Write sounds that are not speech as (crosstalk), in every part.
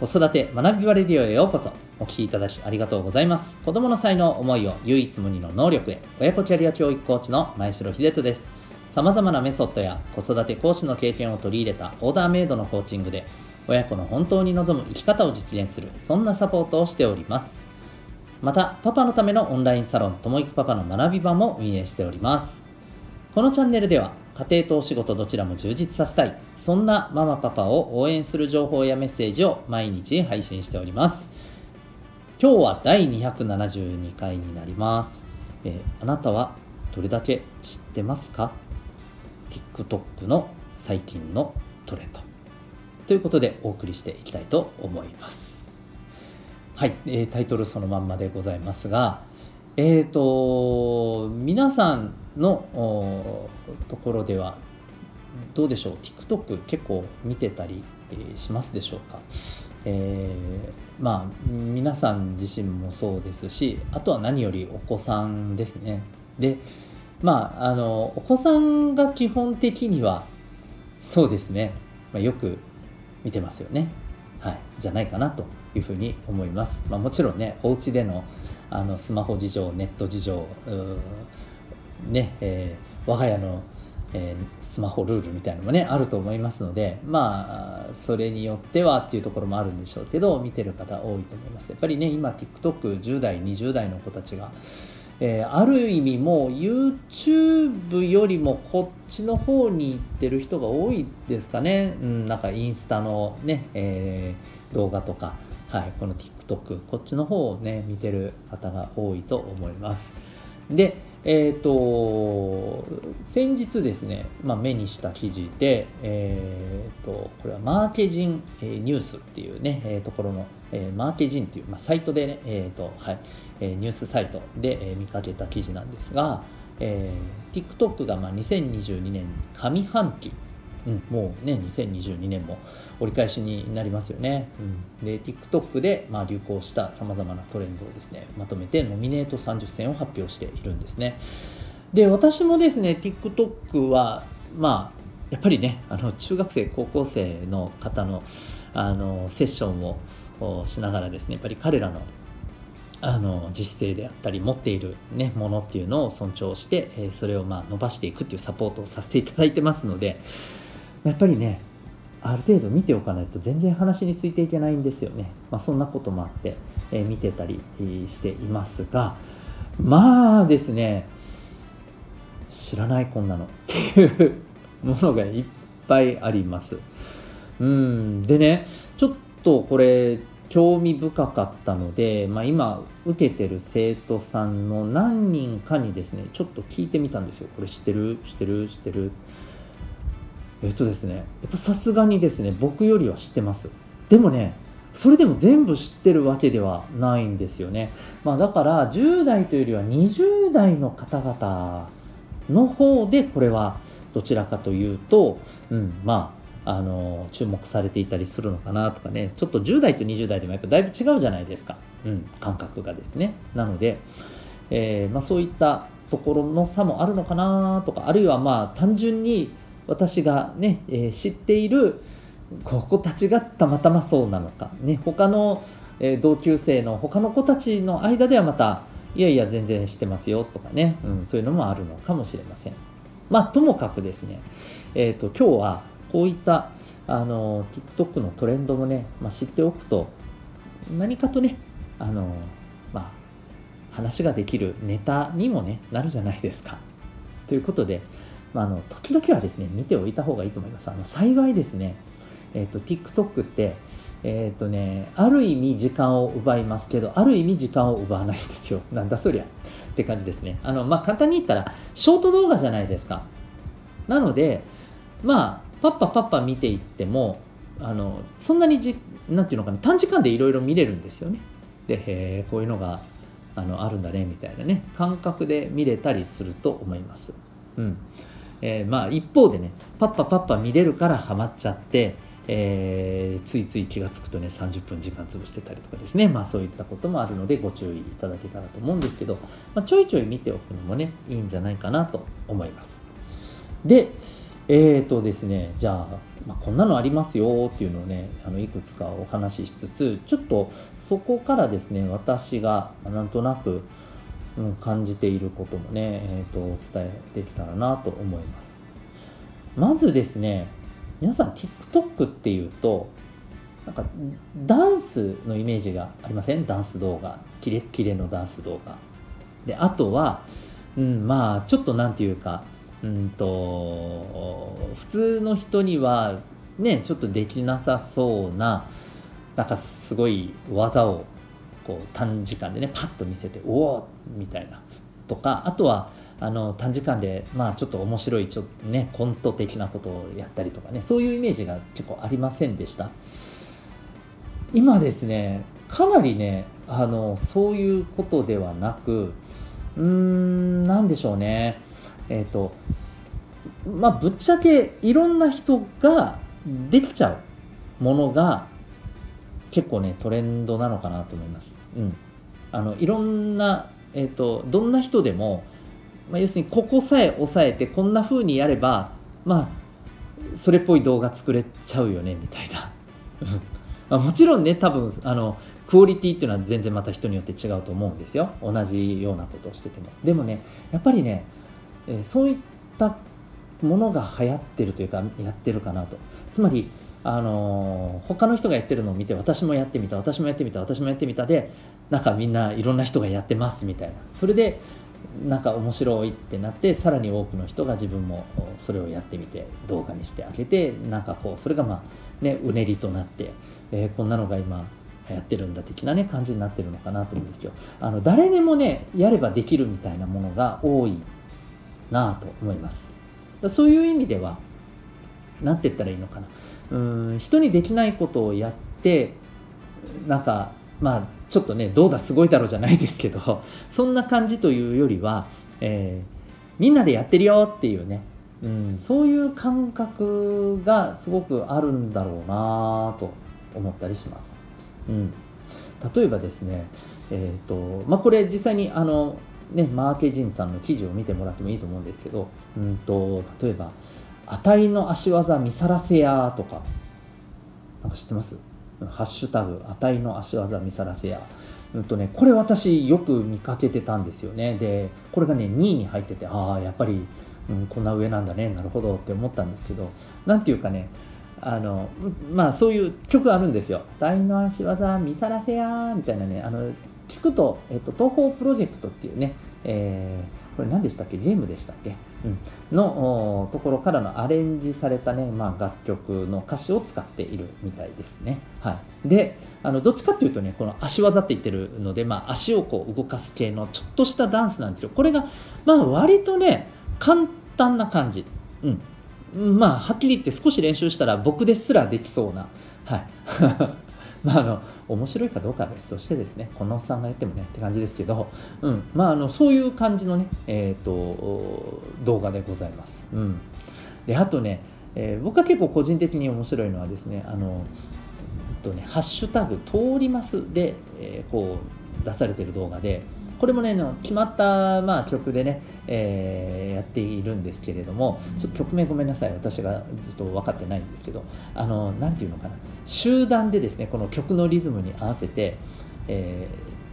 子育て学びバレディオへようこそ。お聞きいただきありがとうございます。子供の才能思いを唯一無二の能力へ。親子キャリア教育コーチの前城秀人です。様々なメソッドや子育て講師の経験を取り入れたオーダーメイドのコーチングで親子の本当に望む生き方を実現するそんなサポートをしております。またパパのためのオンラインサロンともいくパパの学び場も運営しております。このチャンネルでは家庭とお仕事どちらも充実させたい。そんなママパパを応援する情報やメッセージを毎日配信しております。今日は第272回になります、えー、あなたはどれだけ知ってますか？TikTok の最近のトレンド。ということでお送りしていきたいと思います。はい、えー、タイトルそのまんまでございますがえっ、ー、と皆さんのところではどうでしょう？TikTok 結構見てたり、しますでしょうか、えー、まあ皆さん自身もそうですしあとは何よりお子さんですね。でまああのお子さんが基本的にはそうですね、まあ、よく見てますよね。はい。じゃないかなというふうに思います、まあ、もちろんねお家でのあのスマホ事情ネット事情ね、えー、我が家の、えー、スマホルールみたいなのもねあると思いますのでまあそれによってはっていうところもあるんでしょうけど見てる方多いと思います。やっぱりね今 TikTok10 代20代の子たちがえー、ある意味もう YouTube よりもこっちの方に行ってる人が多いですかね、うん、なんかインスタのね、えー、動画とか、はい、この TikTok こっちの方をね見てる方が多いと思います。でえっ、ー、と、先日ですね、まあ、目にした記事で、えっ、ー、と、これはマーケジン、えー、ニュースっていうね、えー、ところの、えー、マーケジンっていう、まあ、サイトでね、えっ、と、はい、えー、ニュースサイトで、えー、見かけた記事なんですが、えー、TikTok がまあ2022年上半期うん、もうね、2022年も折り返しになりますよね。うん、で、TikTok で、まあ、流行した様々なトレンドをですね、まとめてノミネート30選を発表しているんですね。で、私もですね、TikTok は、まあ、やっぱりね、あの中学生、高校生の方のあのセッションをしながらですね、やっぱり彼らのあの自主性であったり持っている、ね、ものっていうのを尊重して、えそれをまあ伸ばしていくっていうサポートをさせていただいてますので、やっぱりねある程度見ておかないと全然話についていけないんですよね、まあ、そんなこともあって、え、見てたりしていますがまあですね知らないこんなの (laughs) っていうものがいっぱいあります。うんでねちょっとこれ興味深かったので、まあ、今受けてる生徒さんの何人かにですねちょっと聞いてみたんですよ。これ知ってる？知ってる？知ってる？えっとですね、やっぱさすがにですね、僕よりは知ってます。でもね、それでも全部知ってるわけではないんですよね。まあだから10代というよりは20代の方々の方でこれはどちらかというと、うん、まあ、あの、注目されていたりするのかなとかね、ちょっと10代と20代でもやっぱだいぶ違うじゃないですか。うん、感覚がですね。なので、えー、まあそういったところの差もあるのかなとか、あるいはまあ単純に私がね、えー、知っているこ子たちがたまたまそうなのか、ね、他の、えー、同級生の他の子たちの間ではまた、いやいや全然してますよとかね、うん、そういうのもあるのかもしれません。まあ、ともかくですね、えっ、ー、と、今日はこういった、あの、TikTok のトレンドもね、まあ、知っておくと、何かとね、あの、まあ、話ができるネタにもね、なるじゃないですか。ということで、まあ、あの時々はですね見ておいた方がいいと思います。あの幸いですね、えーと、TikTok ってえっ、ー、とねある意味時間を奪いますけどある意味時間を奪わないんですよ。(laughs) なんだそりゃ。って感じですね。あのまあ簡単に言ったらショート動画じゃないですか。なのでまあパッパパッパ見ていってもあのそんなにじなんていうのかな短時間でいろいろ見れるんですよね。でへえこういうのがあのあるんだねみたいなね感覚で見れたりすると思います。うん。えー、まあ一方でねパッパパッパ見れるからハマっちゃって、えー、ついつい気が付くとね30分時間潰してたりとかですね。まあそういったこともあるのでご注意いただけたらと思うんですけど、まあ、ちょいちょい見ておくのもねいいんじゃないかなと思います。でえーとですね、じゃあ、まあ、こんなのありますよっていうのをね、あのいくつかお話ししつつ、ちょっとそこからですね、私がなんとなく、感じていることもね、えーと、お伝えできたらなと思います。まずですね、皆さん TikTok っていうと、なんかダンスのイメージがありません？ダンス動画。キレッキレのダンス動画。で、あとは、うん、まあ、ちょっとなんていうか、うんと、普通の人にはね、ちょっとできなさそうな、なんかすごい技をこう短時間でね、パッと見せて、おおみたいな。とか、あとは、あの短時間で、まあ、ちょっと面白いちょっと、ね、コント的なことをやったりとかねそういうイメージが結構ありませんでした今ですねかなりねあのそういうことではなくうーん何でしょうねえっ、ー、とまあぶっちゃけいろんな人ができちゃうものが結構ねトレンドなのかなと思います。うん、あのいろんな、えーと、どんな人でも、まあ、要するにここさえ押さえてこんな風にやればまあそれっぽい動画作れちゃうよねみたいな。(laughs) あ、もちろんね多分あのクオリティっていうのは全然また人によって違うと思うんですよ。同じようなことをしてても。でもねやっぱりね、えー、そういったものが流行ってるというかやってるかなと。つまりあの、他の人がやってるのを見て私もやってみた私もやってみた私もやってみたでなんかみんないろんな人がやってますみたいな。それでなんか面白いってなってさらに多くの人が自分もそれをやってみて動画にしてあげてなんかこうそれがまあねうねりとなって、えー、こんなのが今流行ってるんだ的なね感じになってるのかなと思うんですよ。あの誰でもねやればできるみたいなものが多いなと思います。そういう意味では何て言ったらいいのかな。うん人にできないことをやってなんかまあちょっとねどうだすごいだろうじゃないですけど (laughs) そんな感じというよりは、えー、みんなでやってるよっていうね、うん、そういう感覚がすごくあるんだろうなと思ったりします。うん、例えばですね、えーとまあ、これ実際にあの、ね、マーケジンさんの記事を見てもらってもいいと思うんですけど、うんと、例えば「あたいの足技見さらせや」とか。なんか知ってます？ハッシュタグ、あたいの足技見さらせや。うんとね、これ私よく見かけてたんですよね。で、これがね、2位に入ってて、ああ、やっぱり、うん、こんな上なんだね、なるほど。って思ったんですけど、なんていうかね、あの、まあそういう曲あるんですよ。あたいの足技見さらせやみたいなね、あの、聞くと、えっと、東方プロジェクトっていうね、えー、これ何でしたっけ？ゲームでしたっけ、のところからのアレンジされたね、まあ、楽曲の歌詞を使っているみたいですね。はい、であのどっちかっていうとねこの足技って言ってるので、まあ、足をこう動かす系のちょっとしたダンスなんですよ。これが、まあ、割とね簡単な感じ。うん、まあはっきり言って少し練習したら僕ですらできそうな。はい (laughs) まあ、あの面白いかどうかは別としてですねこのおっさんがやってもねって感じですけど、うん。まあ、あのそういう感じのね、えーと、動画でございます、うん、であとね、えー、僕は結構個人的に面白いのはですねあのえっとね、ハッシュタグ通りますで、えー、こう出されてる動画で、これもね、の決まった、まあ、曲でね、えー、やっているんですけれども、ちょっと曲名ごめんなさい、私がちょっと分かってないんですけど、あの、なんていうのかな、集団でですね、この曲のリズムに合わせて、え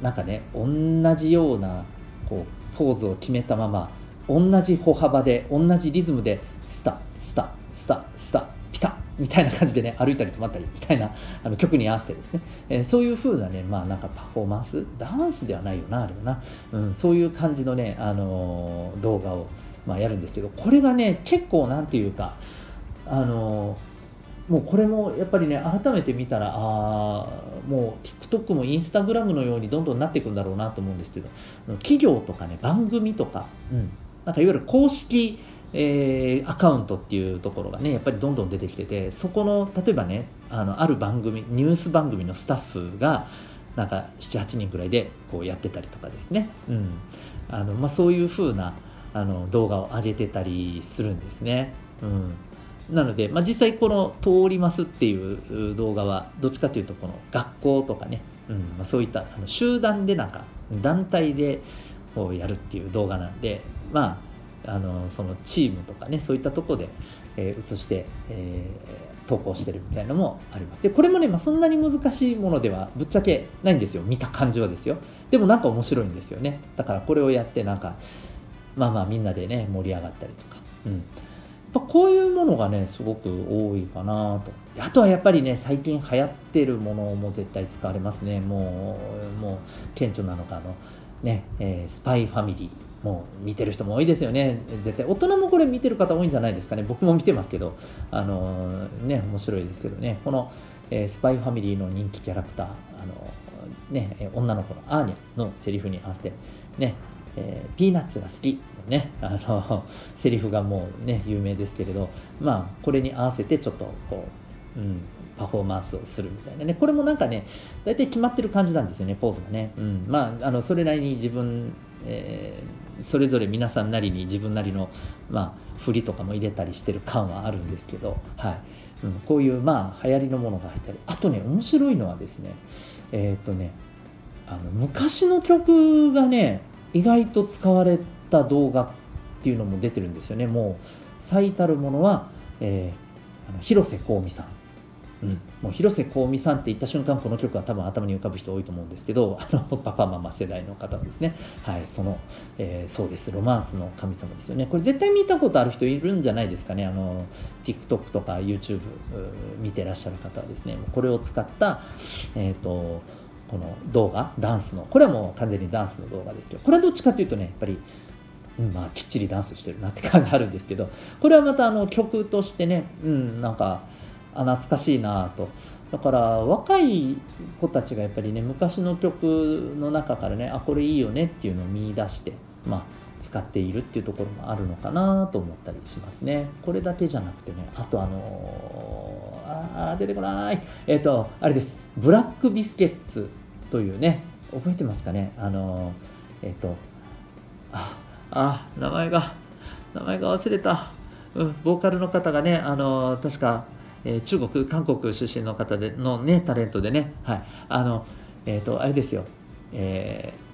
ー、なんかね、同じような、こう、ポーズを決めたまま、同じ歩幅で、同じリズムで、スタ、ス、タ。みたいな感じでね、歩いたり止まったりみたいなあの曲に合わせてですね、えー、そういう風なね、まあなんかパフォーマンス、ダンスではないよな、あれはな、うん、そういう感じのね、あのー、動画を、まあ、やるんですけど、これがね、結構なんていうか、あのー、もうこれもやっぱりね、改めて見たら、あもう TikTok も Instagram のようにどんどんなっていくんだろうなと思うんですけど、企業とかね、番組とか、うん、なんかいわゆる公式えー、アカウントっていうところがねやっぱりどんどん出てきててそこの例えばねあのある番組ニュース番組のスタッフがなんか78人くらいでこうやってたりとかですね、うん。あのまあ、そういう風なあの動画を上げてたりするんですね。うん。なので、まあ、実際この「通ります」っていう動画はどっちかというとこの学校とかね、うん。まあ、そういったあの集団でなんか団体でこうやるっていう動画なんでまああのそのチームとかねそういったとこで、えー、移して、えー、投稿してるみたいなのもあります。でこれもね、まあ、そんなに難しいものではぶっちゃけないんですよ。見た感じはですよ。でもなんか面白いんですよね。だからこれをやってなんかまあまあみんなでね盛り上がったりとか、うん、やっぱこういうものがねすごく多いかなと。あとはやっぱりね最近流行ってるものも絶対使われますね。もうもう顕著なのがあのね、えー、スパイファミリー。もう見てる人も多いですよね。絶対。大人もこれ見てる方多いんじゃないですかね。僕も見てますけど、あのー、ね、面白いですけどね。この、えー、スパイファミリーの人気キャラクター、あのー、ね、女の子のアーニャのセリフに合わせて、ね、えー、ピーナッツが好きのね、あの、セリフがもうね、有名ですけれど、まあ、これに合わせてちょっとこう、うん、パフォーマンスをするみたいなね、これもなんかね、大体決まってる感じなんですよね、ポーズがね。うん、まあ、あの、それなりに自分、えー、それぞれ皆さんなりに自分なりの、まあ、振りとかも入れたりしてる感はあるんですけど、はいうん、こういう、まあ、流行りのものが入ったり、あとね、面白いのはですね、えっ、とね、あの昔の曲がね、意外と使われた動画っていうのも出てるんですよね。もう最たるものは、えー、あの広瀬香美さん。うん、もう広瀬香美さんって言った瞬間この曲は多分頭に浮かぶ人多いと思うんですけど (laughs) あのパパママ世代の方ですね。はいその、えー、そうです。ロマンスの神様ですよね。これ絶対見たことある人いるんじゃないですかね。あの TikTok とか YouTube 見てらっしゃる方はですね。これを使ったえっ、ー、とこの動画、ダンスの、これはもう完全にダンスの動画ですけど、これはどっちかというとね、やっぱり、うん、まあ、きっちりダンスしてるなって感があるんですけど、これはまたあの曲としてね、うん、なんか、あ懐かしいなと。だから若い子たちがやっぱりね、昔の曲の中からね、あ、これいいよねっていうのを見出して、まあ、使っているっていうところもあるのかなと思ったりしますね。これだけじゃなくてね、あとあのー、あ出てこない。えっ、ー、と、あれです。ブラックビスケッツというね、覚えてますかね？あのー、えっ、と、あ、あ、名前が、名前が忘れた。うん、ボーカルの方がね、あの確か、えー、中国、韓国出身の方でのね、タレントでね、はい、あの、えっ、と、あれですよ、えー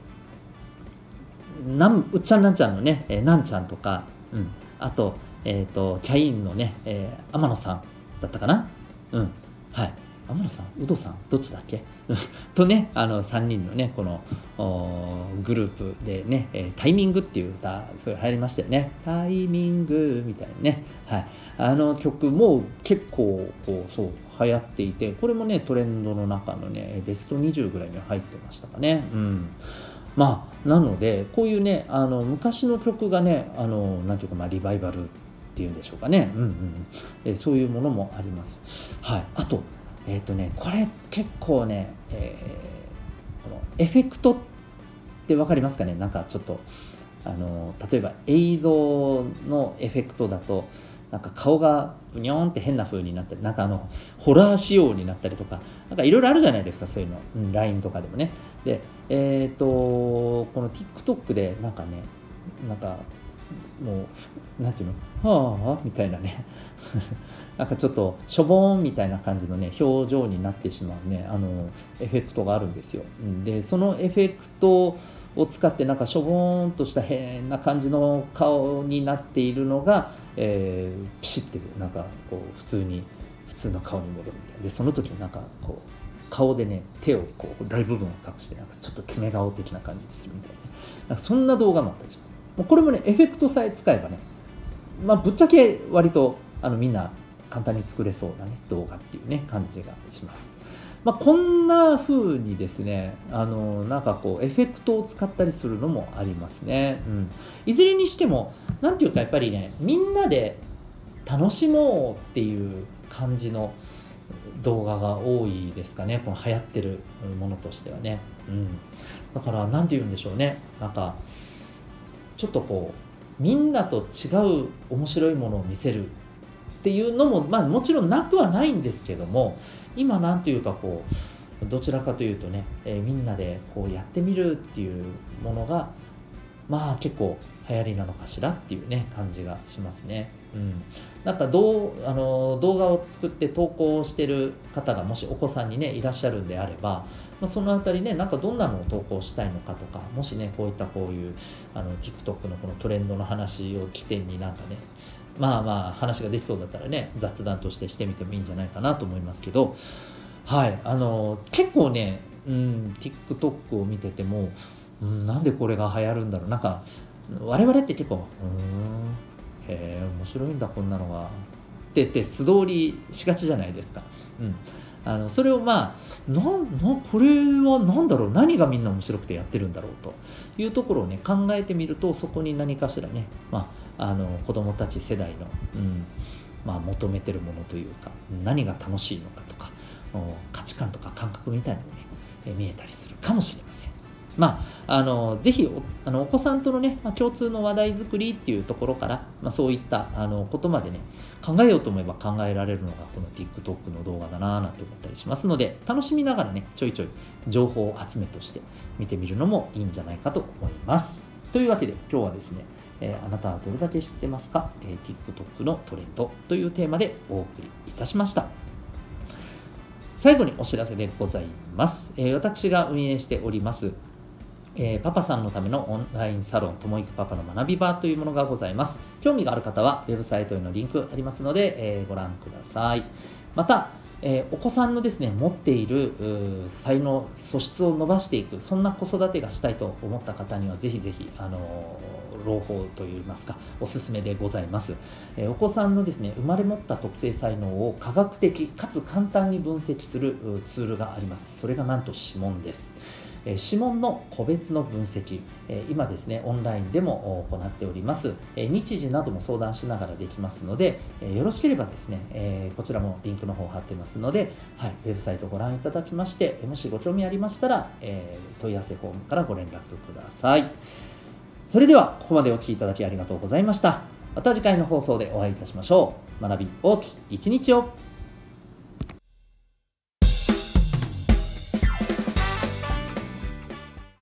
なんうっちゃんなんちゃんのね、えー、なんちゃんとか、うん、あと、えっ、ー、と、キャインのね、えー、天野さんだったかな？うん、はい。天野さん？有働さん？どっちだっけ？(laughs) とね、あの、3人のね、この、グループでね、えタイミングっていう歌、それ流行りましたよね。タイミングみたいなね。はい。あの曲も結構、こう、そう、流行っていて、これもね、トレンドの中のね、ベスト20ぐらいに入ってましたかね。うん。まあ、なので、こういうね、あの、昔の曲がね、あの、なんていうか、まあ、リバイバルっていうんでしょうかね。うんうん。えそういうものもあります。はい。あと、えっ、ー、とね、これ結構ね、えー、このエフェクトって分かりますかね？なんかちょっと、あの、例えば映像のエフェクトだと、なんか顔がブニョンって変な風になったり、なんかあの、ホラー仕様になったりとか、なんかいろいろあるじゃないですか、そういうの。うん、LINE とかでもね。で、えっ、ー、と、この TikTok でなんかね、なんか、もう、なんていうの、はあみたいなね。(laughs) なんかちょっとしょぼーんみたいな感じのね、表情になってしまうね、あの、エフェクトがあるんですよ。で、そのエフェクトを使ってなんかしょぼーんとした変な感じの顔になっているのが、えー、ピシッてなんかこう普通に普通の顔に戻るみたいでその時になんかこう顔でね手をこう大部分を隠してなんかちょっと決め顔的な感じでするみたいな。そんな動画もあったりします。これもねエフェクトさえ使えばねまあぶっちゃけ割とあのみんな簡単に作れそうなね動画っていうね感じがします。まあ、こんな風にですね、あの、なんかこう、エフェクトを使ったりするのもありますね。うん。いずれにしても、なんていうかやっぱりね、みんなで楽しもうっていう感じの動画が多いですかね。この流行ってるものとしてはね。うん。だから、なんて言うんでしょうね。なんか、ちょっとこう、みんなと違う面白いものを見せるっていうのも、まあもちろんなくはないんですけども、今なんというかこうどちらかというとね、えー、みんなでこうやってみるっていうものがまあ結構流行りなのかしらっていうね感じがしますね。うん、なんかどうあの動画を作って投稿してる方がもしお子さんにねいらっしゃるんであれば、まあ、そのあたりねなんかどんなのを投稿したいのかとかもしねこういったこういうあの TikTok のこのトレンドの話を起点になんかねまあまあ話ができそうだったらね雑談としてしてみてもいいんじゃないかなと思いますけど。はいあの結構ね、うん、TikTok を見てても、うん、なんでこれが流行るんだろう。なんか我々って結構うんへえ面白いんだこんなのがってって素通りしがちじゃないですか。うん。あのそれをまあななこれは何だろう。何がみんな面白くてやってるんだろうというところをね考えてみるとそこに何かしらね、まあ、あの子どもたち世代の、うんまあ、求めてるものというか何が楽しいのかとか価値観とか感覚みたいなのがね見えたりするかもしれません。まあ、あのぜひおあのお子さんとのね、まあ、共通の話題作りっていうところから、まあ、そういったあのことまでね考えようと思えば考えられるのがこの TikTok の動画だなぁなんて思ったりしますので楽しみながらねちょいちょい情報集めとして見てみるのもいいんじゃないかと思いますというわけで今日はですねえー、あなたはどれだけ知ってますか、えー、TikTok のトレンドというテーマでお送りいたしました。最後にお知らせでございます。えー、私が運営しております、えー、パパさんのためのオンラインサロン、ともいくパパの学び場というものがございます。興味がある方は、ウェブサイトへのリンクありますので、え、ご覧ください。また、え、お子さんのですね、持っている才能、素質を伸ばしていく、そんな子育てがしたいと思った方には、ぜひぜひ、あの朗報といいますか、おすすめでございます。え、お子さんのですね、生まれ持った特性才能を科学的かつ簡単に分析するツールがあります。それがなんと指紋です。指紋の個別の分析、今ですね、オンラインでも行っております。日時なども相談しながらできますので、よろしければですね、こちらもリンクの方貼ってますので、はい、ウェブサイトをご覧いただきまして、もしご興味ありましたら、問い合わせフォームからご連絡ください。それでは、ここまでお聴きいただきありがとうございました。また次回の放送でお会いいたしましょう。学び大きい一日を